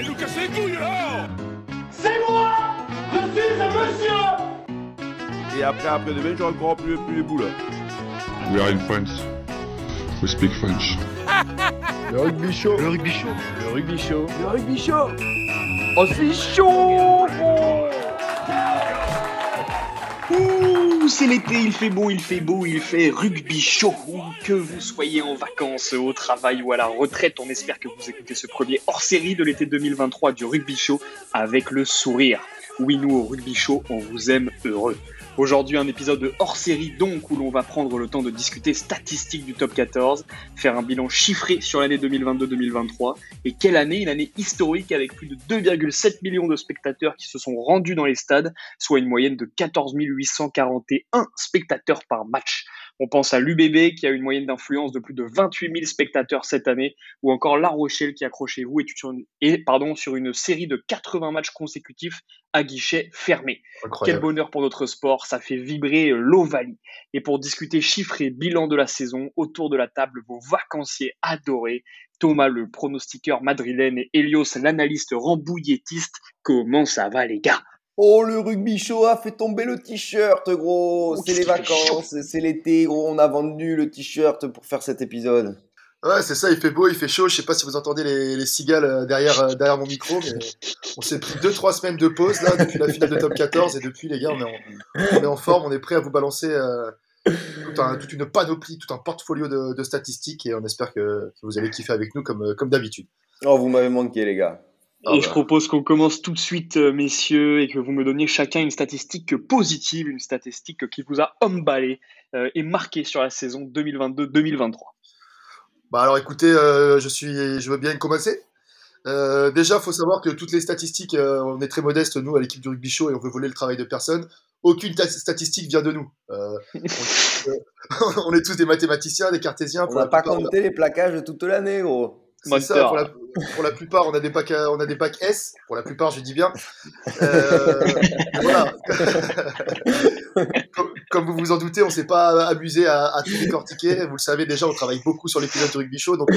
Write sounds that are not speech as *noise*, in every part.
Allez nous casser les couilles là C'est moi Je suis un monsieur Et après, après demain, j'aurai encore plus, plus les boules. We are in France. We speak French. Le rugby chaud. Le rugby chaud. Le rugby chaud. Le rugby chaud. Oh, c'est chaud C'est l'été, il fait beau, il fait beau, il fait rugby chaud. Que vous soyez en vacances, au travail ou à la retraite, on espère que vous écoutez ce premier hors-série de l'été 2023 du rugby chaud avec le sourire. Oui, nous au rugby show, on vous aime heureux. Aujourd'hui, un épisode hors série donc où l'on va prendre le temps de discuter statistiques du top 14, faire un bilan chiffré sur l'année 2022-2023 et quelle année, une année historique avec plus de 2,7 millions de spectateurs qui se sont rendus dans les stades, soit une moyenne de 14 841 spectateurs par match. On pense à l'UBB qui a une moyenne d'influence de plus de 28 000 spectateurs cette année, ou encore La Rochelle qui, accrochez-vous, est sur une, et, pardon, sur une série de 80 matchs consécutifs à guichet fermé. Quel bonheur pour notre sport, ça fait vibrer l'Ovalie. Et pour discuter chiffres et bilan de la saison, autour de la table, vos vacanciers adorés, Thomas le pronostiqueur madrilène et Elios l'analyste rambouilletiste. Comment ça va les gars? Oh, le rugby show a fait tomber le t-shirt, gros. Oh, c'est les vacances, c'est l'été, gros. On a vendu le t-shirt pour faire cet épisode. Ouais, c'est ça, il fait beau, il fait chaud. Je sais pas si vous entendez les, les cigales euh, derrière, euh, derrière mon micro, mais on s'est pris 2-3 semaines de pause là depuis la finale de top 14 et depuis, les gars, on est en, on est en forme, on est prêt à vous balancer euh, tout un- toute une panoplie, tout un portfolio de, de statistiques et on espère que, que vous allez kiffer avec nous comme, euh, comme d'habitude. Oh, vous m'avez manqué, les gars. Ah Et bah. je propose qu'on commence tout de suite, euh, messieurs, et que vous me donniez chacun une statistique positive, une statistique qui vous a emballé euh, et marqué sur la saison 2022-2023. Bah alors écoutez, euh, je, suis, je veux bien commencer. Euh, déjà, faut savoir que toutes les statistiques, euh, on est très modeste nous à l'équipe du rugby show et on veut voler le travail de personne. Aucune ta- statistique vient de nous. Euh, *laughs* on, *laughs* on est tous des mathématiciens, des cartésiens. On n'a pas compté les plaquages de toute l'année, gros. C'est ça, pour la, pour la plupart, on a des à- on a des bacs S. Pour la plupart, je dis bien. Euh, voilà. comme, comme vous vous en doutez, on s'est pas amusé à, à tout décortiquer. Vous le savez déjà, on travaille beaucoup sur l'épisode du rugby show, donc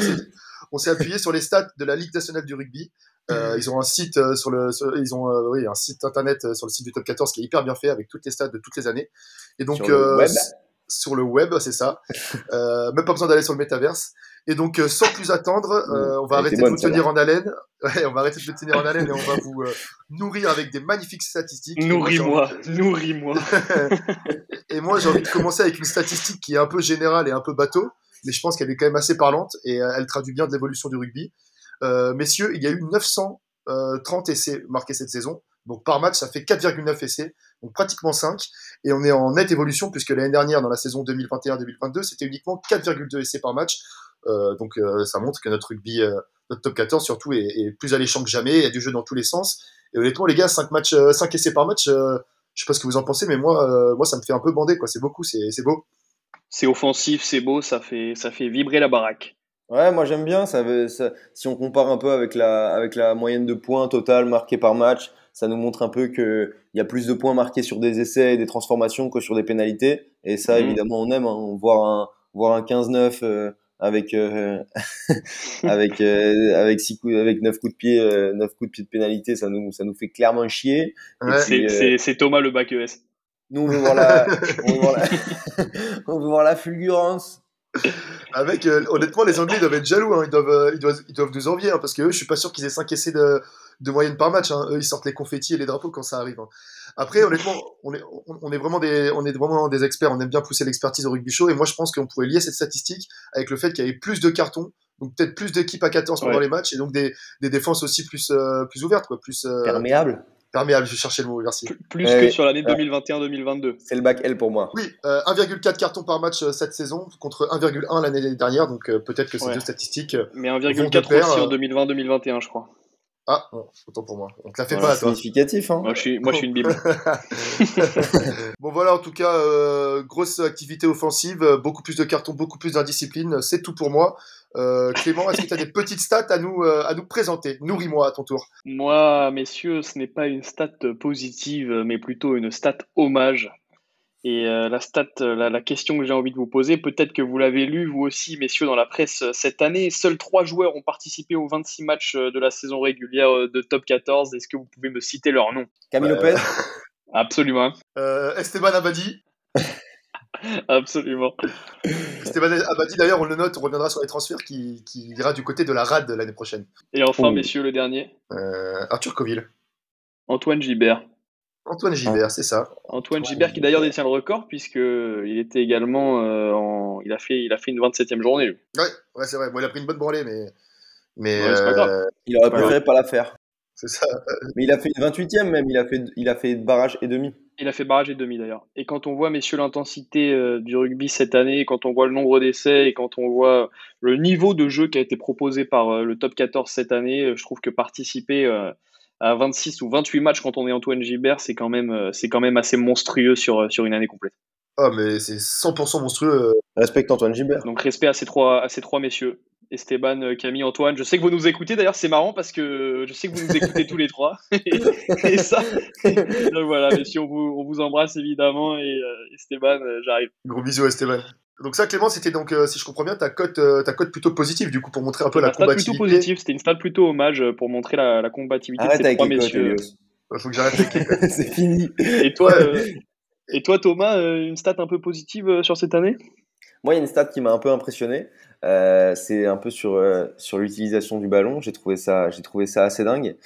on s'est appuyé sur les stats de la Ligue nationale du rugby. Euh, ils ont un site euh, sur le, sur- ils ont euh, oui un site internet euh, sur le site du top 14 qui est hyper bien fait avec toutes les stats de toutes les années. Et donc Sur le euh, web. Sur le web, c'est ça. *laughs* Euh, même pas besoin d'aller sur le métaverse. Et donc, euh, sans plus attendre, euh, on va arrêter de vous tenir en haleine. *laughs* Ouais, on va arrêter de vous tenir en haleine et on va vous euh, nourrir avec des magnifiques statistiques. Nourris-moi, nourris-moi. *laughs* Et moi, j'ai envie de commencer avec une statistique qui est un peu générale et un peu bateau, mais je pense qu'elle est quand même assez parlante et euh, elle traduit bien de l'évolution du rugby. Euh, messieurs, il y a eu 930 essais marqués cette saison. Donc par match, ça fait 4,9 essais, donc pratiquement 5. Et on est en nette évolution puisque l'année dernière, dans la saison 2021-2022, c'était uniquement 4,2 essais par match. Euh, donc euh, ça montre que notre rugby, euh, notre top 14 surtout, est, est plus alléchant que jamais. Il y a du jeu dans tous les sens. Et honnêtement, les gars, 5 matchs, euh, 5 essais par match, euh, je sais pas ce que vous en pensez, mais moi, euh, moi, ça me fait un peu bander, quoi. C'est beaucoup, c'est c'est beau. C'est offensif, c'est beau, ça fait, ça fait vibrer la baraque. Ouais, moi j'aime bien. Ça, ça- si on compare un peu avec la, avec la moyenne de points totale marquée par match, ça nous montre un peu qu'il y a plus de points marqués sur des essais et des transformations que sur des pénalités. Et ça, Mhm. évidemment, on aime. Hein, voir un, voir un 15-9 euh, avec, euh, *laughs* avec, euh, avec, six coups, avec 9 coups de pied, euh, 9 coups de pied de pénalité, ça nous, ça nous fait clairement chier. Ouais. C'est euh, c'est- c'est Thomas le bac ES. Nous, on veut voir la, *laughs* on veut voir la, *laughs* on veut voir la fulgurance. Avec, euh, honnêtement, les Anglais doivent être jaloux, hein. ils, doivent, euh, ils, doivent, ils doivent nous envier, hein, parce que eux, je suis pas sûr qu'ils aient 5 essais de, de moyenne par match. Hein. Eux, ils sortent les confettis et les drapeaux quand ça arrive. Après, honnêtement, on est, on, on est vraiment des, on est vraiment des experts. On aime bien pousser l'expertise au rugby show. Et moi, je pense qu'on pourrait lier cette statistique avec le fait qu'il y avait plus de cartons, donc peut-être plus d'équipes à 14 pendant Ouais. les matchs, et donc des, des défenses aussi plus, euh, plus ouvertes, quoi, plus euh, Perméable. Je cherchais le mot, merci. Plus, Ouais. que sur l'année Ah. 2021-2022. C'est le bac L pour moi. Oui, euh, 1,4 cartons par match euh, cette saison contre 1,1 l'année dernière. Donc euh, peut-être que ces Ouais. deux statistiques. euh, Mais Vont de 1,4 pair, aussi euh. en 2020-2021, je crois. Ah, bon, autant pour moi. On te la fait Voilà, pas, toi. significatif, hein. Moi, je suis, moi, je suis une bible. *laughs* bon voilà, en tout cas, euh, grosse activité offensive, euh, beaucoup plus de cartons, beaucoup plus d'indiscipline, c'est tout pour moi. Euh, Clément, est-ce que tu as des petites stats à nous, euh, à nous présenter? Nourris-moi à ton tour. Moi, messieurs, ce n'est pas une stat positive, mais plutôt une stat hommage. Et euh, la stat, euh, la, la question que j'ai envie de vous poser, peut-être que vous l'avez lu vous aussi, messieurs, dans la presse euh, cette année. Seuls trois joueurs ont participé aux 26 matchs euh, de la saison régulière euh, de Top 14. Est-ce que vous pouvez me citer leur nom? Camille Ouais. Lopez? *laughs* Absolument, Euh, Esteban Abadi? *laughs* *laughs* absolument. Esteban Abadi, d'ailleurs, on le note, on reviendra sur les transferts qui, qui ira du côté de la RAD l'année prochaine. Et enfin, Oh. messieurs, le dernier, Euh, Arthur Coville. Antoine Gibert. Antoine Gilbert, c'est ça. Antoine Gibert qui d'ailleurs détient le record puisque il était également euh, en... il a fait il a fait une 27e journée. lui. Ouais, ouais c'est vrai. Bon, il a pris une bonne branlée, mais. Mais Ouais, c'est pas grave. euh, Il aurait Ouais. préféré pas la faire. C'est ça. Mais il a fait une 28e même, il a fait, il a fait barrage et demi. Il a fait barrage et demi d'ailleurs. Et quand on voit messieurs l'intensité euh, du rugby cette année, quand on voit le nombre d'essais et quand on voit le niveau de jeu qui a été proposé par euh, le top 14 cette année, euh, je trouve que participer à 26 ou 28 matchs quand on est Antoine Gibert, c'est quand même quand même assez monstrueux sur sur une année complète. Ah, mais c'est 100% monstrueux. euh, Respecte Antoine Gilbert. Donc respect à ces trois, à ces trois messieurs. Esteban, euh, Camille, Antoine. Je sais que vous nous écoutez. D'ailleurs, c'est marrant parce que je sais que vous nous écoutez tous les trois. *laughs* et ça, *laughs* donc voilà, messieurs, on vous, on vous embrasse évidemment. Et euh, Esteban, euh, j'arrive. Gros bisous à Esteban. Donc ça, Clément, c'était donc, euh, si je comprends bien, ta cote, euh, ta cote plutôt positive, du coup, pour montrer un peu la stade plutôt combativité. positif. C'était une stade plutôt hommage pour montrer la, la combativité Arrête de ces avec trois messieurs. Il faut que j'arrête avec les *laughs* cotes. C'est fini. Et toi, euh, et toi, Thomas, euh, une stat un peu positive euh, sur cette année? Moi, il y a une stat qui m'a un peu impressionné. Euh, c'est un peu sur, sur l'utilisation du ballon. J'ai trouvé ça, j'ai trouvé ça assez dingue.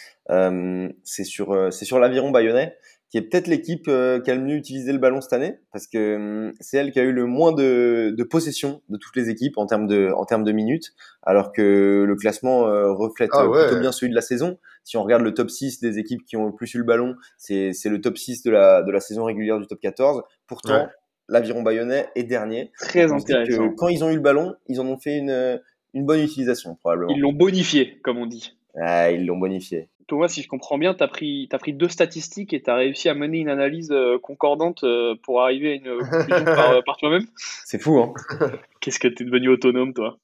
C'est sur, c'est sur l'aviron bayonnais, qui est peut-être l'équipe euh, qui a le mieux utilisé le ballon cette année, parce que hum, c'est elle qui a eu le moins de, de possession de toutes les équipes en termes de, en termes de minutes, alors que le classement euh, reflète Ah euh, ouais. plutôt bien celui de la saison. Si on regarde le top 6 des équipes qui ont le plus eu le ballon, c'est, c'est le top 6 de la, de la saison régulière du top 14. Pourtant, Ouais. l'aviron bayonnais est dernier. Très que intéressant. quand ils ont eu le ballon, ils en ont fait une, une bonne utilisation, probablement. Ils l'ont bonifié, comme on dit. Ah, ils l'ont bonifié. Thomas, si je comprends bien, tu as pris, t'as pris deux statistiques et tu as réussi à mener une analyse euh, concordante euh, pour arriver à une conclusion *laughs* par, euh, par toi-même? C'est fou, hein *laughs* Qu'est-ce que tu es devenu autonome, toi?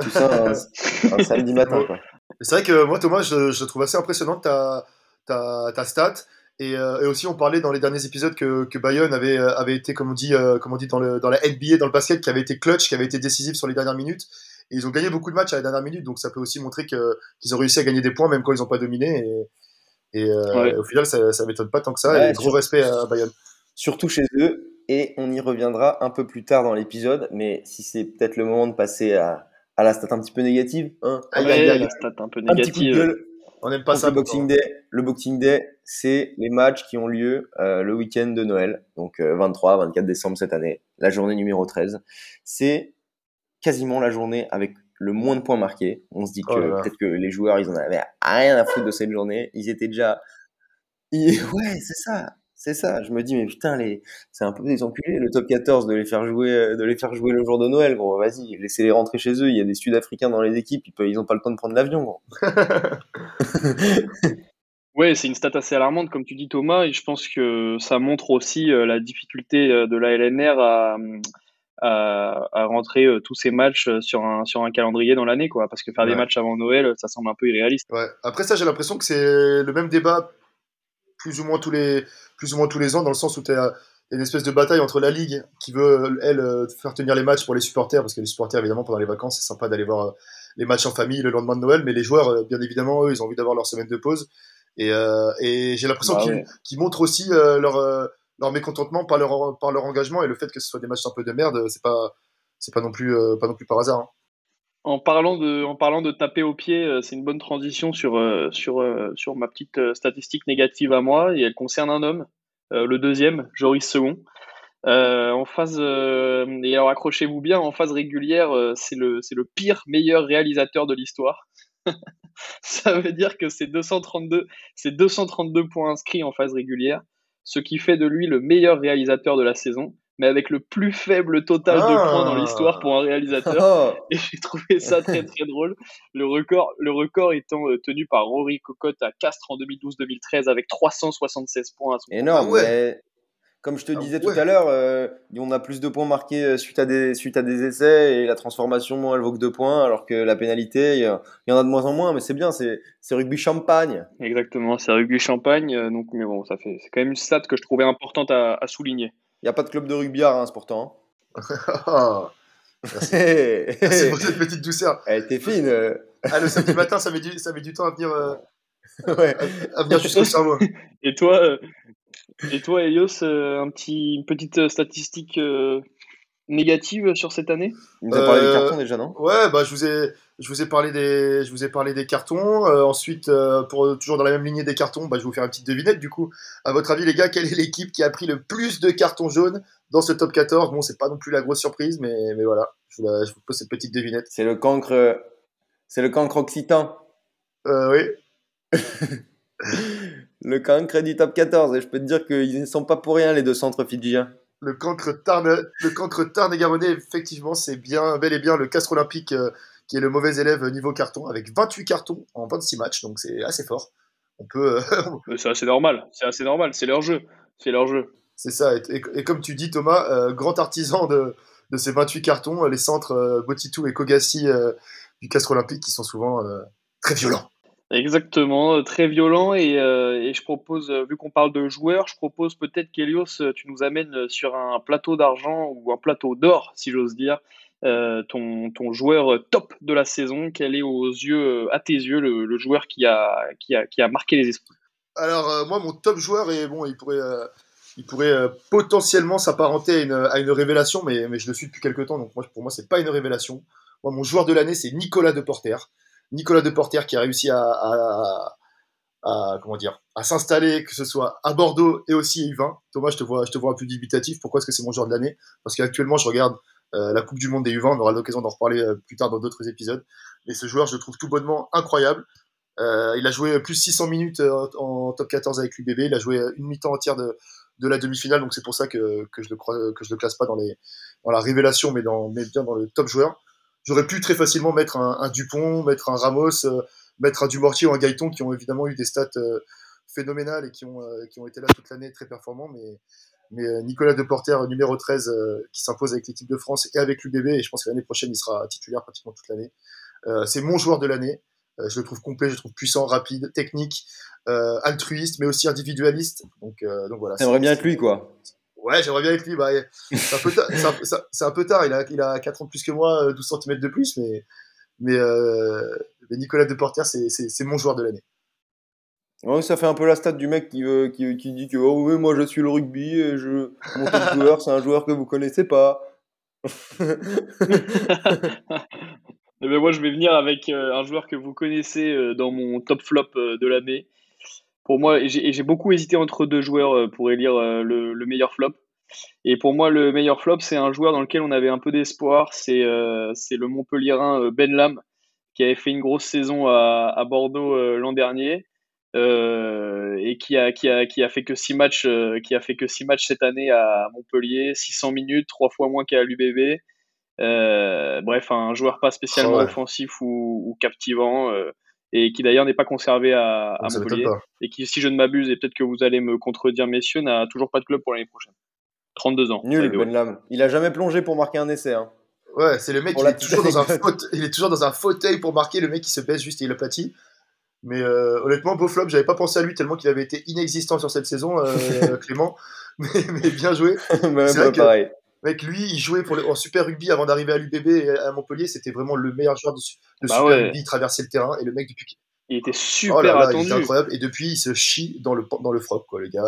Tout ça *laughs* un, un samedi matin, quoi. C'est vrai que moi, Thomas, je, je trouve assez impressionnante ta, ta, ta stat. Et, euh, et aussi, on parlait dans les derniers épisodes que, que Bayonne avait, avait été, comme on dit, euh, comme on dit dans, le, dans la NBA, dans le basket, qui avait été clutch, qui avait été décisif sur les dernières minutes. Et ils ont gagné beaucoup de matchs à la dernière minute, donc ça peut aussi montrer que- qu'ils ont réussi à gagner des points, même quand ils n'ont pas dominé. Et, et, euh, Ouais. au final, ça, ça m'étonne pas tant que ça. Ouais, et gros sur- respect à Bayonne. Surtout chez eux, et on y reviendra un peu plus tard dans l'épisode, mais si c'est peut-être le moment de passer à, à la stat un petit peu négative, hein, Aïe, Ouais, aïe, aïe. la stat un peu un petit coup de négative. gueule On n'aime pas ça. le Boxing Day. Le Boxing Day, c'est les matchs qui ont lieu euh, le week-end de Noël, donc euh, 23-24 décembre cette année, la journée numéro 13. C'est quasiment la journée avec le moins de points marqués. On se dit que Oh là. peut-être que les joueurs, ils en avaient rien à foutre de cette journée. Ils étaient déjà... Ils- *laughs* Ouais, c'est ça. C'est ça. Je me dis, mais putain, les... c'est un peu des enculés, le top 14, de les faire jouer, de les faire jouer le jour de Noël. Gros, vas-y, laissez-les rentrer chez eux. Il y a des Sud-Africains dans les équipes. Ils, peuvent... ils ont pas le temps de prendre l'avion, gros. *laughs* Ouais, c'est une stat assez alarmante, comme tu dis Thomas, et je pense que ça montre aussi euh, la difficulté euh, de la LNR à, à, à rentrer euh, tous ces matchs euh, sur un, sur un calendrier dans l'année, quoi. Parce que faire des matchs avant Noël, ça semble un peu irréaliste. Ouais. Après ça, j'ai l'impression que c'est le même débat plus ou moins tous les plus ou moins tous les ans, dans le sens où tu as une espèce de bataille entre la ligue qui veut elle euh, faire tenir les matchs pour les supporters, parce que les supporters évidemment pendant les vacances c'est sympa d'aller voir les matchs en famille le lendemain de Noël, mais les joueurs bien évidemment eux ils ont envie d'avoir leur semaine de pause et, euh, et j'ai l'impression Bah qu'ils ouais. montrent aussi euh, leur leur mécontentement par leur par leur engagement et le fait que ce soit des matchs un peu de merde, c'est pas c'est pas non plus euh, pas non plus par hasard. hein. En parlant de, en parlant de taper au pied, euh, c'est une bonne transition sur, euh, sur, sur ma petite statistique négative à moi, et elle concerne un homme, le deuxième, Joris Second. En phase, et alors accrochez-vous bien, en phase régulière, c'est le, le pire meilleur réalisateur de l'histoire. *laughs* Ça veut dire que c'est 232, c'est 232 points inscrits en phase régulière, ce qui fait de lui le meilleur réalisateur de la saison, mais avec le plus faible total de Ah. points dans l'histoire pour un réalisateur *laughs* et j'ai trouvé ça très *laughs* très drôle. Le record, le record étant euh, tenu par Rory Cocotte à Castres en 2012-2013 avec 376 points à son énorme. Ouais. Comme je te Ah disais ouais. tout à l'heure, euh, on a plus de points marqués euh, suite à des, suite à des essais et la transformation, elle vaut que deux points, alors que la pénalité, il y, en a de moins en moins, mais c'est bien, c'est rugby champagne. Exactement, c'est rugby champagne, euh, donc mais bon, ça fait c'est quand même une stat que je trouvais importante à, à souligner. Il n'y a pas de club de rugby à Reims pourtant. *laughs* Elle *laughs* Merci pour cette petite douceur. était fine. Ah, le samedi matin, ça met du, ça met du temps à venir, euh, *laughs* Ouais. à venir jusqu'au cerveau. Et toi, et toi, Elios, euh, un petit, une petite euh, statistique euh, négative sur cette année? Il nous a parlé Euh, du carton déjà, non? Ouais, bah, je vous ai, je vous ai parlé des, je vous ai parlé des cartons. Euh, ensuite, euh, pour toujours dans la même lignée des cartons, bah, je vais vous faire une petite devinette. Du coup, à votre avis, les gars, quelle est l'équipe qui a pris le plus de cartons jaunes dans ce top 14 Bon, c'est pas non plus la grosse surprise, mais, mais voilà, je vous, la- je vous pose cette petite devinette. C'est le cancre. C'est le cancre occitan. Euh, oui, *laughs* Le cancre du top 14. Et je peux te dire qu'ils ne sont pas pour rien, les deux centres fidjiens. le cancre Tarn, le cancre Tarn et Garonnais, effectivement, c'est bien, bel et bien le Castre Olympique euh, qui est le mauvais élève niveau carton avec 28 cartons en 26 matchs, donc c'est assez fort. On peut, euh, *laughs* Euh, C'est assez normal, c'est assez normal, c'est leur jeu, c'est leur jeu. C'est ça. Et, et- et comme tu dis, Thomas, euh, grand artisan de, de ces 28 cartons, les centres euh, Botitou et Kogassi euh, du Castre Olympique qui sont souvent euh, très violents. Exactement, euh, très violent et, euh, et je propose, euh, vu qu'on parle de joueurs, je propose peut-être qu'Elios, tu nous amènes sur un plateau d'argent ou un plateau d'or, si j'ose dire, ton, ton joueur top de la saison. Quel est aux yeux, à tes yeux, le, joueur qui a, qui, a, qui a marqué les esprits? Alors, moi, mon top joueur, et bon, il pourrait, il pourrait potentiellement s'apparenter à une, à une révélation, mais, mais je le suis depuis quelques temps, donc pour moi, c'est pas une révélation. Moi, mon joueur de l'année, c'est Nicolas Deporter. Nicolas Deporter qui a réussi à, comment dire, à s'installer, que ce soit à Bordeaux et aussi à U20. Thomas, je te vois, je te vois un peu dubitatif. Pourquoi est-ce que c'est mon joueur de l'année? Parce qu'actuellement, je regarde euh, la Coupe du Monde des U20. On aura l'occasion d'en reparler euh, plus tard dans d'autres épisodes. Mais ce joueur, je le trouve tout bonnement incroyable. Euh, il a joué plus 600 minutes en top 14 avec l'UBB. Il a joué une mi-temps entière de, de la demi-finale. Donc c'est pour ça que, que je le crois, que je le classe pas dans les dans la révélation, mais dans mais bien dans le top joueur. J'aurais pu très facilement mettre un, un Dupont, mettre un Ramos, euh, mettre un Dumortier ou un Gaëton qui ont évidemment eu des stats euh, phénoménales et qui ont euh, qui ont été là toute l'année très performants. Mais mais Nicolas Deporter, numéro 13, euh, qui s'impose avec l'équipe de France et avec l'UBB, et je pense que l'année prochaine, il sera titulaire pratiquement toute l'année. C'est mon joueur de l'année. Je le trouve complet, je le trouve puissant, rapide, technique, altruiste, mais aussi individualiste. Donc, donc voilà. T'aimerais bien être lui, quoi. Ouais, j'aimerais bien être lui. Bah, c'est un, peu tard- c'est un, peu tard. Il a, il a 4 ans de plus que moi, euh, 12 cm de plus, mais, mais, euh, mais Nicolas Deporter, c'est mon joueur de l'année. Ouais, ça fait un peu la stat du mec qui, veut- qui, qui dit que oh, oui, moi je suis le rugby et je, mon top *laughs* joueur, c'est un joueur que vous connaissez pas. *laughs* Eh ben, moi, je vais venir avec euh, un joueur que vous connaissez euh, dans mon top flop euh, de l'année. Pour moi, j'ai beaucoup hésité entre deux joueurs euh, pour élire euh, le, le meilleur flop. Et pour moi, le meilleur flop, c'est un joueur dans lequel on avait un peu d'espoir. C'est euh, le Montpellierin euh, Ben Lam, qui avait fait une grosse saison à, à Bordeaux euh, l'an dernier. euh, et qui a, qui, a, qui a fait que six matchs qui a fait que six matchs cette année à Montpellier 600 minutes trois fois moins qu'à l'UBB bref, un joueur pas spécialement Oh ouais. offensif ou, ou captivant, et qui d'ailleurs n'est pas conservé à, à Montpellier, et qui, si je ne m'abuse, et peut-être que vous allez me contredire, messieurs, n'a toujours pas de club pour l'année prochaine. 32 ans. Nul, by the way. Ben Lam. Il a jamais plongé pour marquer un essai. Hein. Ouais, c'est le mec, il la est, toujours dans un petite faute- il est toujours dans un fauteuil pour marquer. Le mec, il se baisse juste et il aplatit. Mais euh, honnêtement, beau flop, j'avais pas pensé à lui tellement qu'il avait été inexistant sur cette saison, euh, *laughs* Clément. Mais, mais bien joué. *laughs* C'est bah, vrai que- pareil. Mec, lui, il jouait pour le, en Super Rugby avant d'arriver à l'UBB et à Montpellier. C'était vraiment le meilleur joueur de, Bah Super ouais. Rugby. Il traversait le terrain et le mec, depuis qu'il- Il était super Oh là là, il était incroyable. Et depuis, il se chie dans le, dans le froc, quoi, le gars.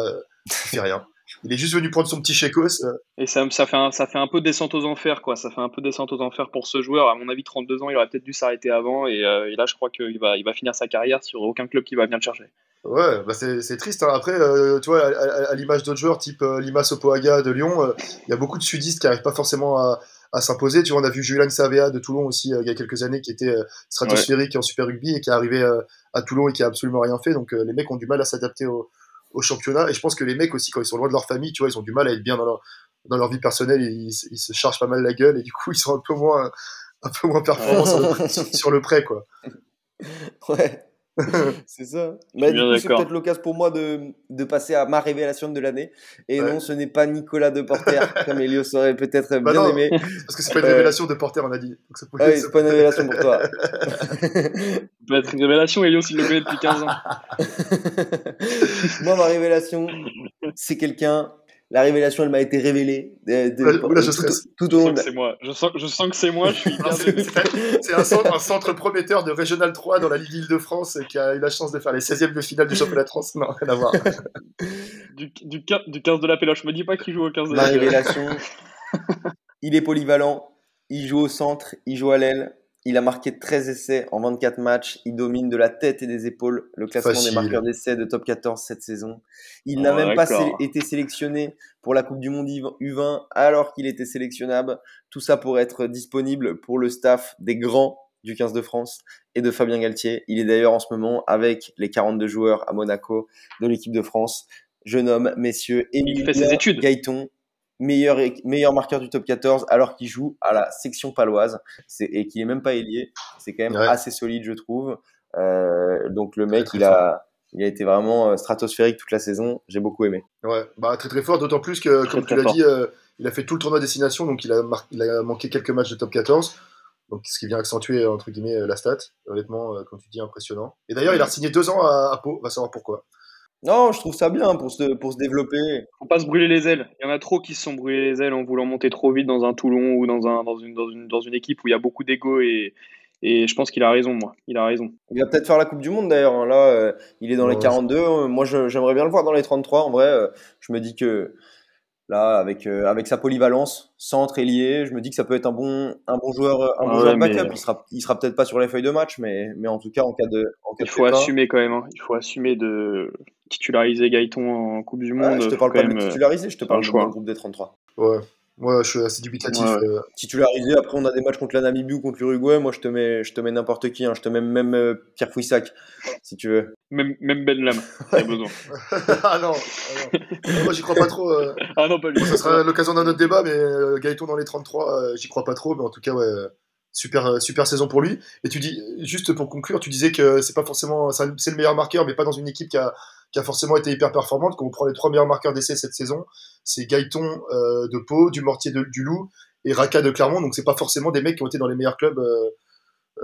il fait rien. Il est juste venu prendre son petit chécos. euh, Et ça, ça, fait un, ça fait un peu descente aux enfers, quoi. Ça fait un peu descente aux enfers pour ce joueur. À mon avis, 32 ans, il aurait peut-être dû s'arrêter avant. Et, euh, et là, je crois qu'il va, il va finir sa carrière sur aucun club qui va venir le chercher. Ouais, bah c'est triste. hein. Après, euh, tu vois, à, à- à l'image d'autres joueurs, type euh, Lima Sopoaga de Lyon, il y a beaucoup de sudistes qui n'arrivent pas forcément à, à s'imposer. Tu vois, on a vu Julian Savea de Toulon aussi euh, il y a quelques années, qui était euh, stratosphérique en Super Rugby et qui est arrivé euh, à Toulon et qui a absolument rien fait. Donc les mecs ont du mal à s'adapter au, au championnat. Et je pense que les mecs aussi, quand ils sont loin de leur famille, tu vois, ils ont du mal à être bien dans leur, dans leur vie personnelle. Et ils, se- ils se chargent pas mal la gueule et du coup, *laughs* ils sont un peu moins, un peu moins performants sur le, *laughs* sur le prêt, quoi. Ouais. *laughs* c'est ça. Bah, du bien coup, c'est peut-être l'occasion pour moi de, de passer à ma révélation de l'année. Et Ouais. non, ce n'est pas Nicolas Deporter, *laughs* comme Elios aurait peut-être Bah bien non. aimé. Parce que c'est pas une Euh, révélation de Porter, on a dit. Donc ça pouvait- Ah oui, c'est pas une révélation pour toi. *laughs* Ça peut être une révélation, Elios, il le connaît depuis 15 ans. Moi, ma révélation, c'est quelqu'un. La révélation, elle m'a été révélée. de- de- Oula, oula, je tout, Je au long. sens de- que c'est moi. Je sens, je sens que c'est moi. Je C'est un centre, un centre prometteur de Régional 3 dans la Ligue Île-de-France qui a eu la chance de faire les 16e de finale du championnat de France. Non, rien à voir. *laughs* du, du, quin- du 15 de la péloche. Me dis pas qu'il joue au 15 de la péloche. révélation, il est polyvalent, il joue au centre, il joue à l'aile, il a marqué 13 essais en 24 matchs, il domine de la tête et des épaules le classement Facile. des marqueurs d'essais de top 14 cette saison. Il n'a Oh, même pas été sélectionné pour la Coupe du Monde U20 alors qu'il était sélectionnable. Tout ça pour être disponible pour le staff des grands du 15 de France et de Fabien Galtier. Il est d'ailleurs en ce moment avec les 42 joueurs à Monaco de l'équipe de France. Je nomme messieurs Émile. Gaëton, meilleur, meilleur marqueur du top 14 alors qu'il joue à la section paloise et qu'il est même pas ailier. C'est quand même Ouais. assez solide, je trouve. Euh, donc le mec, très il a, il a été vraiment euh, stratosphérique toute la saison. J'ai beaucoup aimé. Ouais, bah, très très fort, d'autant plus que, comme très tu l'as dit, euh, il a fait tout le tournoi destination, donc il a, il a manqué quelques matchs de top 14. Donc, ce qui vient accentuer, entre guillemets, la stat. Honnêtement, euh, comme tu dis, impressionnant. Et d'ailleurs, il a signé deux ans à, à Pau, on va savoir pourquoi. Non, je trouve ça bien pour se, pour se développer. Faut pas se brûler les ailes. Il y en a trop qui se sont brûlés les ailes en voulant monter trop vite dans un Toulon ou dans, un, dans, une, dans, une, dans une équipe où il y a beaucoup d'ego et, et je pense qu'il a raison, moi. Il a raison. Il va peut-être faire la Coupe du Monde d'ailleurs. hein. Là, euh, il est dans les Ouais. 42. Euh, Moi, j'aimerais bien le voir dans les 33. En vrai, euh, je me dis que là, avec, euh, avec sa polyvalence, centre ailier, je me dis que ça peut être un bon, un bon joueur, euh, un bon Ouais, joueur de mais- backup. Il sera, il sera peut-être pas sur les feuilles de match, mais, mais en tout cas, en cas de, en cas Il de faut assumer quand même. hein. Il faut assumer de titulariser Gaëton en Coupe du Ouais, Monde. je te parle quand pas de même, euh, titulariser, je te parle de- le groupe des 33. Ouais, moi, je suis assez dubitatif. Ouais. euh, Titularisé, après on a des matchs contre la Namibie ou contre l'Uruguay, moi je te mets, je te mets n'importe qui, hein. je te mets même euh, Pierre Fouissac, si tu veux. Même, même Ben Lam, a besoin. *laughs* ah non, ah non. moi, j'y crois pas trop. euh, *laughs* Ah non, pas lui. Ça sera l'occasion d'un autre débat, mais euh, Gaëton dans les 33, euh, j'y crois pas trop, mais en tout cas, ouais, super, super saison pour lui. Et tu dis, juste pour conclure, tu disais que c'est pas forcément, c'est le meilleur marqueur, mais pas dans une équipe qui a, qui a forcément été hyper performante. Quand on prend les trois meilleurs marqueurs d'essai cette saison, c'est Gaëton euh, de Pau, du Mortier de, du Loup et Raka de Clermont. Donc c'est pas forcément des mecs qui ont été dans les meilleurs clubs, euh,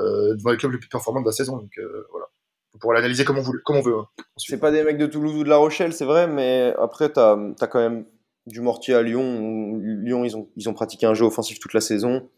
euh, dans les clubs les plus performants de la saison. Donc euh, voilà. On pourra l'analyser comme on, veut, comme on veut. hein. C'est pas des mecs de Toulouse ou de La Rochelle, c'est vrai, mais après t'as as quand même du mortier à Lyon. Lyon, ils ont, ils ont pratiqué un jeu offensif toute la saison,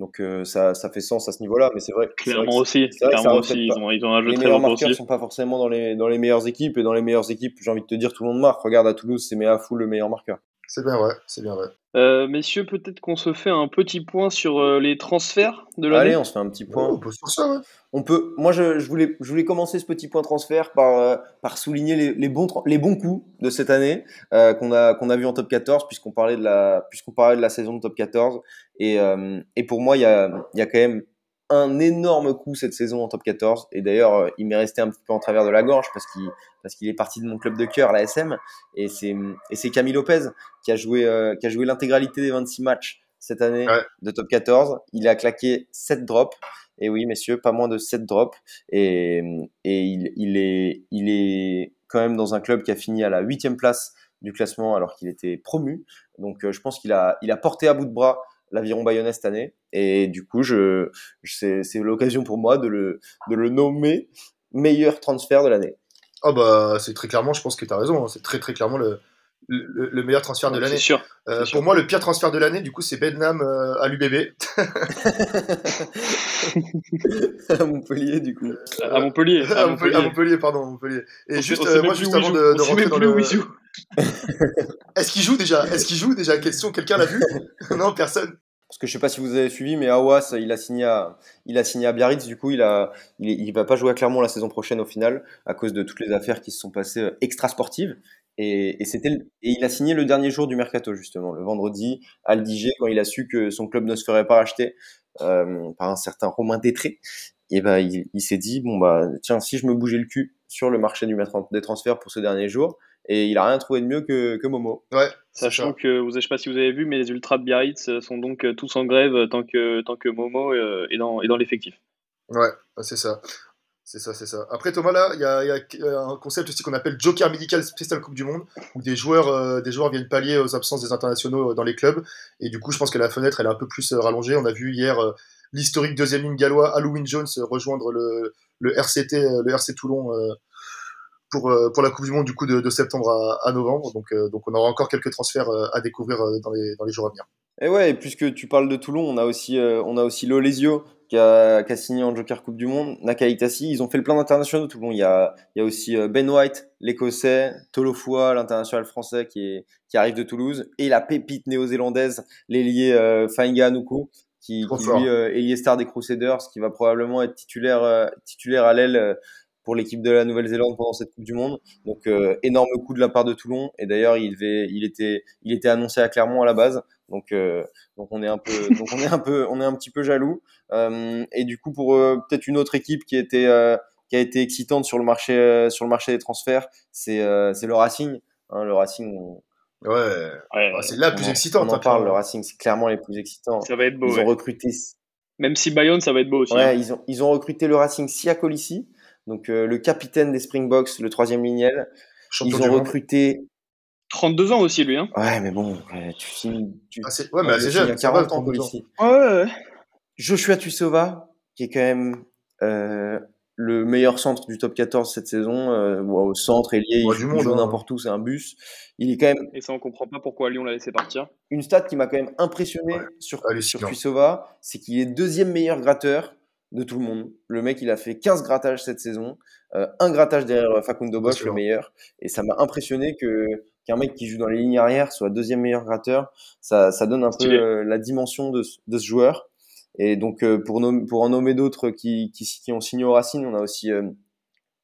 donc euh, ça, ça fait sens à ce niveau-là, mais c'est vrai. Clairement que aussi. vrai Clairement aussi. Ils ont, ils ont un jeu les très meilleurs marqueurs offensif. sont pas forcément dans les, dans les meilleures équipes, et dans les meilleures équipes, j'ai envie de te dire, tout le monde marque. Regarde à Toulouse, c'est Méafou le meilleur marqueur. C'est bien vrai, c'est bien vrai. Euh, messieurs, peut-être qu'on se fait un petit point sur euh, les transferts de Allez, l'année. on se fait un petit point. Oh, on peut sur ça, ouais. On peut, moi, je, je voulais, je voulais commencer ce petit point transfert par, euh, par souligner les, les, bons, les bons coups de cette année euh, qu'on a, qu'on a vu en top 14, puisqu'on parlait, de la, puisqu'on parlait de la saison de top 14. Et, euh, et pour moi, il y a, il y a quand même un énorme coup cette saison en top 14. Et d'ailleurs, euh, il m'est resté un petit peu en travers de la gorge parce qu'il, parce qu'il est parti de mon club de cœur, la SM. Et c'est, et c'est Camille Lopez qui a joué, euh, qui a joué l'intégralité des 26 matchs cette année Ouais. de top 14. Il a claqué 7 drops. Et oui, messieurs, pas moins de 7 drops. Et, et il, il, est, il est quand même dans un club qui a fini à la huitième place du classement alors qu'il était promu. Donc euh, je pense qu'il a, il a porté à bout de bras l'aviron bayonnais cette année. Et du coup, je, je- c'est, c'est l'occasion pour moi de le, de le nommer meilleur transfert de l'année. Ah bah c'est très clairement, je pense que tu as raison, hein, c'est très très clairement le, le, le meilleur transfert de C'est l'année. sûr. Euh, c'est sûr. pour moi, le pire transfert de l'année, du coup, c'est Benham euh, à l'UBB. *laughs* *laughs* à Montpellier, du coup. À Montpellier. à, *laughs* Montpellier, Montpellier. à Montpellier, pardon, Montpellier. Et On juste, on euh, moi, plus juste avant de, de rentrer dans le. *laughs* Est-ce qu'il joue déjà? Est-ce qu'il joue déjà? Quelqu'un l'a vu? *laughs* Non, personne. Parce que je sais pas si vous avez suivi, mais Awas, il a signé à, il a signé à Biarritz. Du coup, il a, il, va pas jouer à Clermont la saison prochaine au final, à cause de toutes les affaires qui se sont passées euh, extra sportives. Et, et c'était, et il a signé le dernier jour du mercato justement, le vendredi à l'Aldiger, quand il a su que son club ne se ferait pas racheter euh, par un certain Romain Détré. Et ben, il, s'est dit bon bah tiens, si je me bougeais le cul sur le marché du des transferts pour ce dernier jour, et il a rien trouvé de mieux que, que Momo. Ouais, Sachant que, vous, je sais pas si vous avez vu, mais les Ultras de Biarritz euh, sont donc euh, tous en grève euh, tant que, tant que Momo euh, est dans, est dans l'effectif. Ouais, c'est ça. C'est ça, c'est ça. Après, Thomas, là, il y a, il y a un concept aussi qu'on appelle Joker médical spécial Coupe du Monde, où des joueurs, euh, des joueurs viennent pallier aux absences des internationaux euh, dans les clubs. Et du coup, je pense que la fenêtre, elle est un peu plus euh, rallongée. On a vu hier euh, l'historique deuxième ligne gallois, Halloween Jones, rejoindre le, le RCT, euh, le RC Toulon, euh, pour, euh, pour la Coupe du Monde du coup de, de septembre à, à novembre. Donc, euh, donc on aura encore quelques transferts euh, à découvrir dans, les, dans les jours à venir. Et ouais, et puisque tu parles de Toulon, on a aussi, euh, on a aussi Lolesio qui a, qui a signé en Joker Coupe du Monde, Nakaitasi. Ils ont fait le plein d'internationaux Toulon. Il y a, il y a aussi Ben White, l'Écossais, Tolofua, l'international français qui, est, qui arrive de Toulouse, et la pépite néo-zélandaise, l'ailier euh, Fainga Nuku, qui, qui lui euh, ailier star des Crusaders, qui va probablement être titulaire, euh, titulaire à l'aile euh, pour l'équipe de la Nouvelle-Zélande pendant cette Coupe du Monde. Donc euh, énorme coup de la part de Toulon. Et d'ailleurs, il, il était, il était annoncé à Clermont à la base. Donc, euh, donc on est un peu, *laughs* donc on est un peu, on est un petit peu jaloux. Euh, et du coup, pour euh, peut-être une autre équipe qui était, euh, qui a été excitante sur le marché, euh, sur le marché des transferts, c'est, euh, c'est le Racing. Hein, le Racing, on, Ouais, Ouais, Ah, c'est la plus excitante. On en hein, parle. Le. Racing, c'est clairement les plus excitants. ça va être beau. Ils ouais. ont recruté, Même si Bayonne, ça va être beau aussi. ouais, hein. ils ont, ils ont recruté le Racing Siakolissi, donc euh, le capitaine des Springboks, le troisième lignel. Champion Ils ont recruté 32 ans aussi, lui. Hein. Ouais, mais bon, ouais, tu signes. Tu... Ah, c'est- ouais, mais signes jeune. à ça va, 40 ans, 32 ans. Colissi. Ouais, ouais. Joshua Tuisova, qui est quand même euh, le meilleur centre du top 14 cette saison. Euh, bon, au centre, ailier, Ouais, il du joue, hein. n'importe où, c'est un bus. Il est quand même Et ça, on comprend pas pourquoi Lyon l'a laissé partir. une stat qui m'a quand même impressionné Ouais, sur, hallucinant. sur Tuisova, c'est qu'il est deuxième meilleur gratteur de tout le monde. Le mec, il a fait 15 grattages cette saison, euh, un grattage derrière Facundo Bosch, le meilleur. Et ça m'a impressionné que qu'un mec qui joue dans les lignes arrière soit deuxième meilleur gratteur. Ça, ça donne un peu euh, la dimension de, ce- de ce joueur. Et donc, euh, pour, nom- pour en nommer d'autres qui, qui, qui ont signé au Racing, on a aussi euh,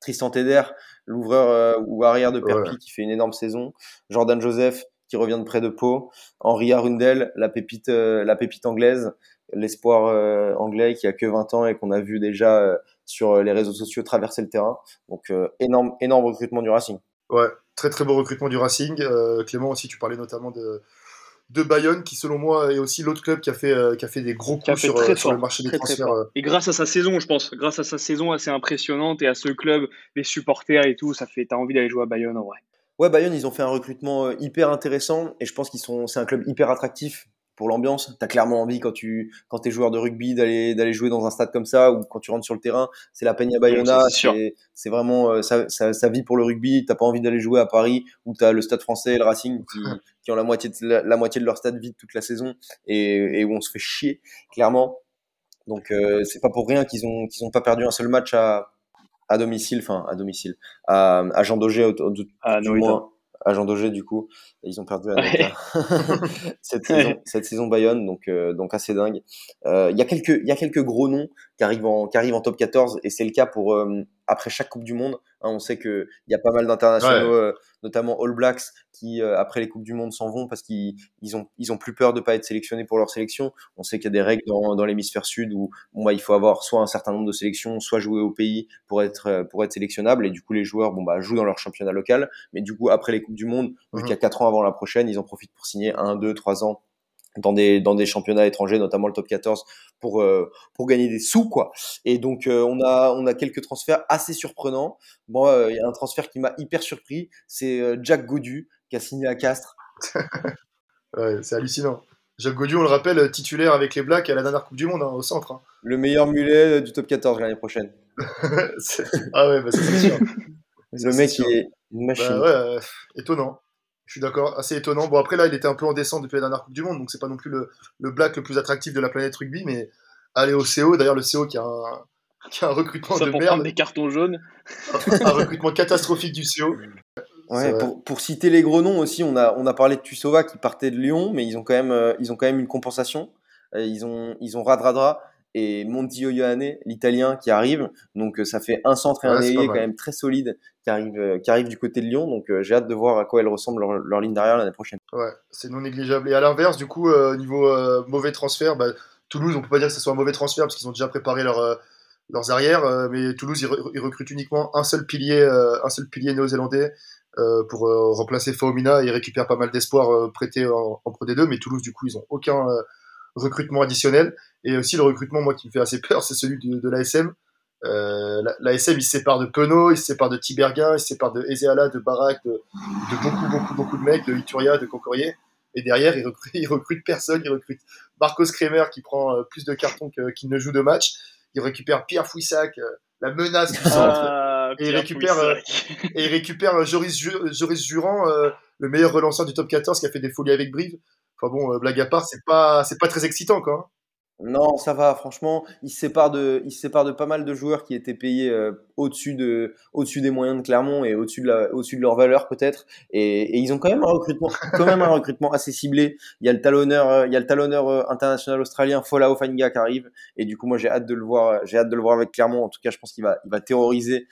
Tristan Teder, l'ouvreur euh, ou arrière de Perpi, qui fait une énorme saison. Jordan Joseph, qui revient de près de Pau. Henri Arundel, la pépite, euh, la pépite anglaise, l'espoir euh, anglais qui a que 20 ans et qu'on a vu déjà euh, sur euh, les réseaux sociaux traverser le terrain. Donc, euh, énorme, énorme recrutement du Racing. Ouais, très très beau recrutement du Racing. Euh, Clément aussi, tu parlais notamment de, de Bayonne, qui selon moi est aussi l'autre club qui a fait, euh, qui a fait des gros coups sur, euh, sur le marché des très, transferts. Et grâce à sa saison, je pense, grâce à sa saison assez impressionnante et à ce club, les supporters et tout, ça fait, t'as envie d'aller jouer à Bayonne en vrai. Ouais, Bayonne, ils ont fait un recrutement hyper intéressant et je pense qu'ils sont, c'est un club hyper attractif pour l'ambiance. T'as clairement envie quand tu, quand t'es joueur de rugby d'aller, d'aller jouer dans un stade comme ça ou quand tu rentres sur le terrain. C'est la Peña Bayona. C'est vraiment, euh, ça, ça, ça vit pour le rugby. T'as pas envie d'aller jouer à Paris où t'as le stade français et le Racing qui, *laughs* qui ont la moitié de, la, la moitié de leur stade vide toute la saison et, et où on se fait chier, clairement. Donc, euh, c'est pas pour rien qu'ils ont, qu'ils ont pas perdu un seul match à, à domicile, enfin, à domicile, à, à Jean Daugé, moins à Jean Daugé du coup ils ont perdu à Ouais. *laughs* Cette saison cette saison Bayonne donc euh, donc assez dingue. Euh, il y a quelques il y a quelques gros noms qui arrivent en qui arrivent en top 14 et c'est le cas pour euh, après chaque Coupe du Monde Hein, on sait que il y a pas mal d'internationaux euh, notamment All Blacks qui euh, après les Coupes du Monde s'en vont parce qu'ils ils ont ils ont plus peur de pas être sélectionnés pour leur sélection. On sait qu'il y a des règles dans, dans l'hémisphère sud où bon, bah, il faut avoir soit un certain nombre de sélections soit jouer au pays pour être euh, pour être sélectionnable. Et du coup les joueurs bon bah jouent dans leur championnat local. Mais du coup après les coupes du monde vu Mhm. qu'il y a quatre ans avant la prochaine ils en profitent pour signer un deux trois ans dans des dans des championnats étrangers notamment le top 14 pour euh, pour gagner des sous quoi et donc euh, on a on a quelques transferts assez surprenants bon euh, il y a un transfert qui m'a hyper surpris c'est Jack Godu qui a signé à Castres *laughs* Ouais, c'est hallucinant. Jacques Gaudu, on le rappelle, titulaire avec les Blacks à la dernière Coupe du Monde hein, au centre. hein. le meilleur mulet du top 14 l'année prochaine *laughs* ah ouais, bah, c'est sûr. le mec sûr. il est une machine Bah ouais, étonnant. Je suis d'accord, assez étonnant. Bon, après, là, il était un peu en descente depuis la dernière Coupe du Monde, donc c'est pas non plus le, le black le plus attractif de la planète rugby, mais aller au CO, d'ailleurs, le CO qui a un, *laughs* qui a un recrutement Ça de pour merde, prendre des cartons jaunes. *laughs* un recrutement catastrophique du CO. Ouais, pour citer les gros noms aussi, on a, on a parlé de Tussova qui partait de Lyon, mais ils ont quand même, euh, ils ont quand même une compensation. Euh, ils ont, ils ont Radradra et Monti Ioane, l'italien, qui arrive. Donc euh, ça fait un centre et un ailier quand même très solide qui arrive, euh, qui arrive du côté de Lyon. Donc euh, j'ai hâte de voir à quoi elle ressemble leur, leur ligne derrière l'année prochaine. Ouais, c'est non négligeable. Et à l'inverse, du coup, euh, niveau euh, mauvais transfert, bah, Toulouse, on peut pas dire que ce soit un mauvais transfert parce qu'ils ont déjà préparé leur, euh, leurs arrières, mais Toulouse, ils, re- ils recrutent uniquement un seul pilier, un seul pilier néo-zélandais pour remplacer Faomina. Ils récupèrent pas mal d'espoirs euh, prêtés en, en Pro D2, mais Toulouse, du coup, ils ont aucun recrutement additionnel. Et aussi, le recrutement, moi, qui me fait assez peur, c'est celui de, de l'ASM. Euh, la- L'ASM, il se sépare de Penaud, il se sépare de Tiberguin, il se sépare de Ezeala, de Barak, de, de beaucoup, beaucoup, beaucoup de mecs, de Ituria, de Concorier. Et derrière, il recrute, il recrute personne. Il recrute Marcos Kremer qui prend euh, plus de cartons qu'il ne joue de match. Il récupère Pierre Fouissac, euh, la menace du centre. Ah, Et il récupère, euh. Et il récupère Joris, Joris Jurand, euh, le meilleur relanceur du top 14 qui a fait des folies avec Brive. Enfin bon, euh, blague à part, c'est pas, c'est pas très excitant, quoi. Non, ça va, franchement, il se sépare de, de pas mal de joueurs qui étaient payés euh, au-dessus de, au-dessus des moyens de Clermont et au-dessus de la, au-dessus de leur valeur peut-être. Et, ils ont quand même un recrutement, quand même un recrutement assez ciblé. Il y a le talonneur, euh, il y a le talonneur euh, international australien Fola Ofaniga qui arrive. Et du coup, moi, j'ai hâte de le voir, j'ai hâte de le voir avec Clermont. En tout cas, je pense qu'il va, il va terroriser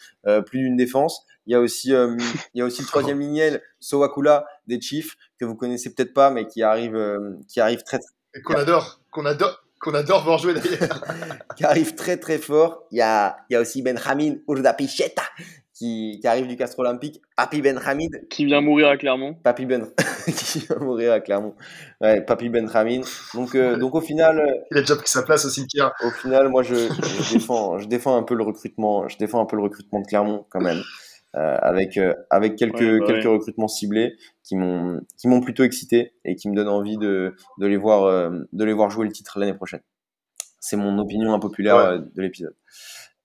plus d'une défense. Il y a aussi, il y a aussi le troisième lignel Sowakula des Chiefs que vous connaissez peut-être pas, mais qui arrive, qui arrive très, Et qu'on adore, qu'on adore, qu'on adore voir jouer d'ailleurs. *laughs* qui arrive très très fort. Il y a, il y a aussi Benjamin Urdapicheta qui, qui arrive du Castre Olympique. Papi Benjamin, Qui vient mourir à Clermont. Papi Ben, *laughs* qui va mourir à Clermont. Ouais, Papi Benjamin. Donc, euh, donc au final, euh, Il a déjà pris sa place au cimetière. au final, moi je, je défends, je défends un peu le recrutement, je défends un peu le recrutement de Clermont quand même. Euh, avec euh, avec quelques Ouais, bah quelques ouais. recrutements ciblés qui m'ont qui m'ont plutôt excité et qui me donnent envie de de les voir euh, de les voir jouer le titre l'année prochaine. C'est mon opinion impopulaire Ouais. euh, de l'épisode.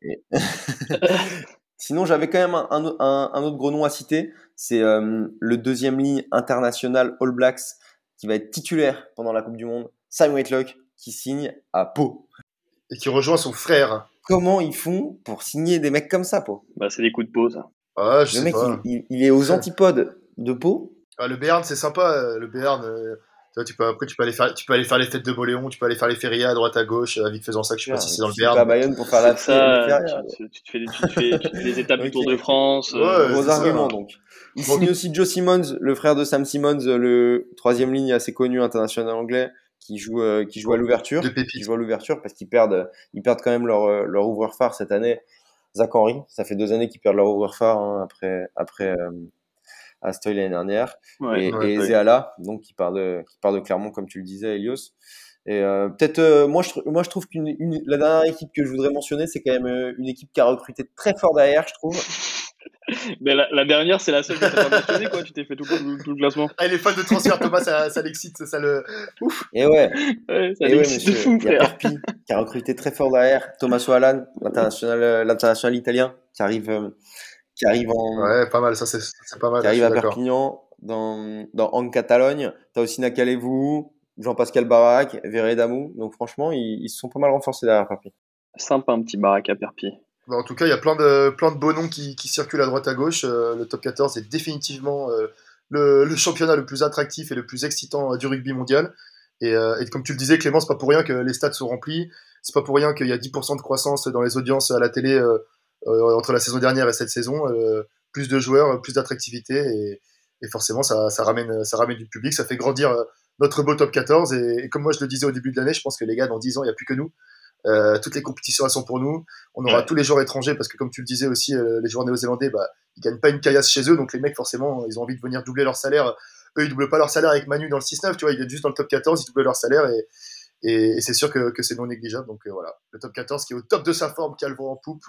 Et- *laughs* Sinon, j'avais quand même un, un, autre gros nom à citer. C'est euh, le deuxième ligne international All Blacks qui va être titulaire pendant la Coupe du Monde. Sam Whitelock qui signe à Pau. Et qui rejoint son frère. Comment ils font pour signer des mecs comme ça, Pau? Bah, c'est des coups de pause. ça. Ah, je Le sais mec, pas. il, il- il est aux antipodes de Pau. Ah, le Béarn, c'est sympa. euh, Le Béarn, euh, tu, vois, tu peux, après, tu peux, aller faire, tu peux aller faire les fêtes de Moléon, tu peux aller faire les férias à droite à gauche, euh, à Vic faisant ça, je sais pas si c'est dans le Tu à Béarn. Bayonne pour faire la ça, tu, tu te fais, tu, te fais, tu te fais les *laughs* étapes du Tour de France. Ouais, euh, Gros ça. argument donc. Il Bon. signe aussi Joe Simmons, le frère de Sam Simmons, le troisième ligne assez connu international anglais, qui joue, euh, qui joue à l'ouverture. De Qui pépites. joue à l'ouverture parce qu'ils perdent, ils perdent quand même leur, euh, leur ouvreur phare cette année. Zach Henry, ça fait deux années qu'ils perdent leur ouvreur phare hein, après, après euh, Astoy l'année dernière. ouais. et, ouais, et ouais. Zeala, donc qui part de, qui part de Clermont, comme tu le disais, Elios. Et euh, peut-être, euh, moi, je, moi, je trouve qu'une une- la dernière équipe que je voudrais mentionner, c'est quand même euh, une équipe qui a recruté très fort derrière, je trouve. Mais la, la dernière, c'est la seule que t'as pas mentionné, quoi. Tu t'es fait tout, le- tout le classement. Ah, les fans de transfert, Thomas, ça, ça l'excite, ça le. Et ouais, Ouais, ça et ouais, l'excite de fou, il y a. Perpi qui a recruté très fort derrière. Thomas Allan, l'international, euh, l'international italien, qui arrive, euh, qui arrive en, Ouais, pas mal, ça c'est c'est pas mal. qui arrive à. Perpignan, dans, dans en Catalogne. T'as aussi Nakalevou, Jean-Pascal Barak, Veredamou. Donc franchement, ils, ils se sont pas mal renforcés derrière Perpi. Sympa, un petit baraque à Perpi. Bon, en tout cas, il y a plein de, plein de beaux noms qui, circulent à droite à gauche. Euh, le top 14 est définitivement euh, le, championnat le plus attractif et le plus excitant euh, du rugby mondial. Et, comme tu le disais, Clément, c'est pas pour rien que les stades sont remplis. C'est pas pour rien qu'il y a 10% de croissance dans les audiences à la télé entre la saison dernière et cette saison. Plus de joueurs, plus d'attractivité. Et, forcément, ça, ramène, ça ramène du public. Ça fait grandir notre beau top 14. Et, et comme moi, je le disais au début de l'année, je pense que les gars, dans 10 ans, il n'y a plus que nous. Euh, toutes les compétitions elles sont pour nous. On aura Ouais. tous les joueurs étrangers parce que comme tu le disais aussi, euh, les joueurs néo-zélandais, bah, ils gagnent pas une caillasse chez eux, donc les mecs forcément, ils ont envie de venir doubler leur salaire. Eux, ils doublent pas leur salaire avec Manu dans le 6-9, tu vois, ils viennent juste dans le top 14, ils doublent leur salaire et, et, et c'est sûr que, que c'est non négligeable. Donc euh, voilà, le top 14 qui est au top de sa forme, qui a le vent en poupe,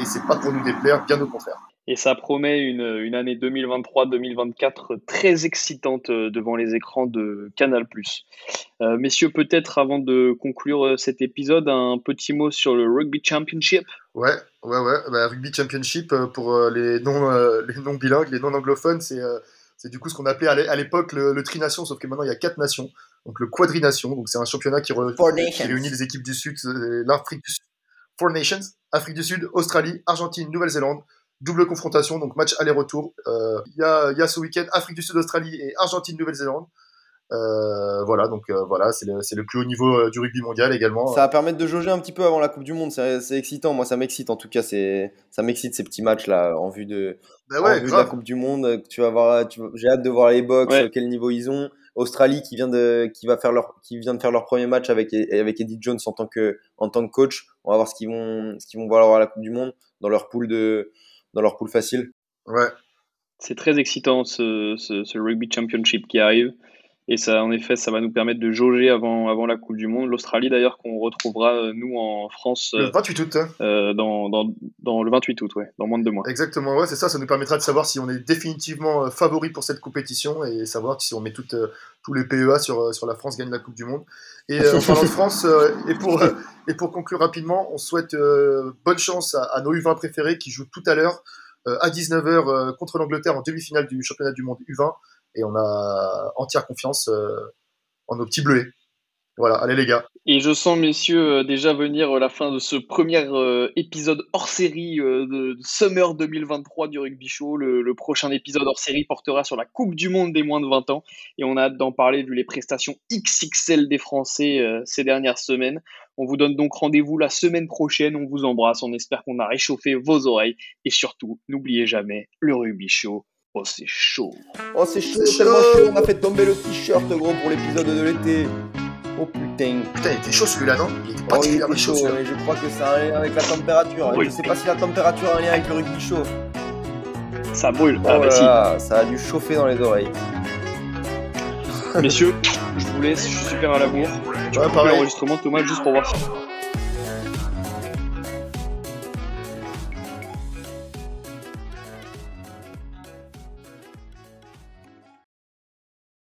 et c'est pas pour nous déplaire, bien au contraire. Et ça promet une, une année 2023-2024 très excitante euh, devant les écrans de Canal+. Euh, messieurs, peut-être avant de conclure euh, cet épisode, un petit mot sur le Rugby Championship. Ouais, ouais, ouais. Bah, Rugby Championship pour les non, les non bilingues, les non anglophones, c'est c'est du coup ce qu'on appelait à l'é- à l'époque le, le trination, sauf que maintenant il y a quatre nations. Donc le quadrination, donc c'est un championnat qui, re- Four qui Nations. réunit les équipes du Sud, l'Afrique du Sud, Four Nations, Afrique du Sud, Australie, Argentine, Nouvelle-Zélande. Double confrontation, donc match aller-retour. Euh, Il y, a, il y a ce week-end Afrique du Sud, Australie et Argentine, Nouvelle-Zélande. Euh, voilà, donc euh, voilà, c'est le, plus haut niveau euh, du rugby mondial également. Ça va permettre de jauger un petit peu avant la Coupe du Monde. C'est excitant. Moi, ça m'excite. En tout cas, c'est ça m'excite ces petits matchs là en vue de, Bah en vue de la. Coupe du Monde. Tu vas voir. J'ai hâte de voir les Box, Ouais. quel niveau ils ont. Australie qui vient de qui va faire leur qui vient de faire leur premier match avec avec Eddie Jones en tant que en tant que coach. On va voir ce qu'ils vont ce qu'ils vont voir à la Coupe du Monde dans leur poule de dans leur poule facile. Ouais. C'est très excitant ce, ce, ce Rugby Championship qui arrive. Et ça, en effet, ça va nous permettre de jauger avant, avant la Coupe du Monde. L'Australie, d'ailleurs, qu'on retrouvera, euh, nous, en France, Le euh, 28 août. hein. euh, dans, dans, dans le 28 août, ouais, dans moins de deux mois. Exactement, ouais, c'est ça. Ça nous permettra de savoir si on est définitivement euh, favori pour cette compétition et savoir si on met toutes, euh, tous les PEA sur, euh, sur la France gagne la Coupe du Monde. Et euh, en parlant de France, euh, et, pour, euh, et pour conclure rapidement, on souhaite euh, bonne chance à, à nos U20 préférés qui jouent tout à l'heure euh, à 19h contre l'Angleterre en demi-finale du championnat du monde U20. Et on a entière confiance en nos petits bleuets. Voilà, allez les gars. Et je sens, messieurs, déjà venir la fin de ce premier épisode hors série de Summer 2023 du Rugby Show. Le, prochain épisode hors série portera sur la Coupe du Monde des moins de 20 ans. Et on a hâte d'en parler vu les prestations XXL des Français ces dernières semaines. On vous donne donc rendez-vous la semaine prochaine. On vous embrasse. On espère qu'on a réchauffé vos oreilles. Et surtout, n'oubliez jamais, le Rugby Show, Oh, c'est chaud. Oh, c'est chaud, tellement chaud. On a fait tomber le t-shirt, gros, pour l'épisode de l'été. Oh putain. Putain, il était chaud celui-là, non? Il était particulièrement oh, il était chaud. mais je crois que ça a un lien avec la température. Je sais pas si la température a un lien avec le rugby chaud. Ça brûle. Oh ah, bah, là, Ça a dû chauffer dans les oreilles. Messieurs, je vous laisse. Je suis super à la bourre. Tu ouais, peux l'enregistrement, Thomas, juste pour voir si.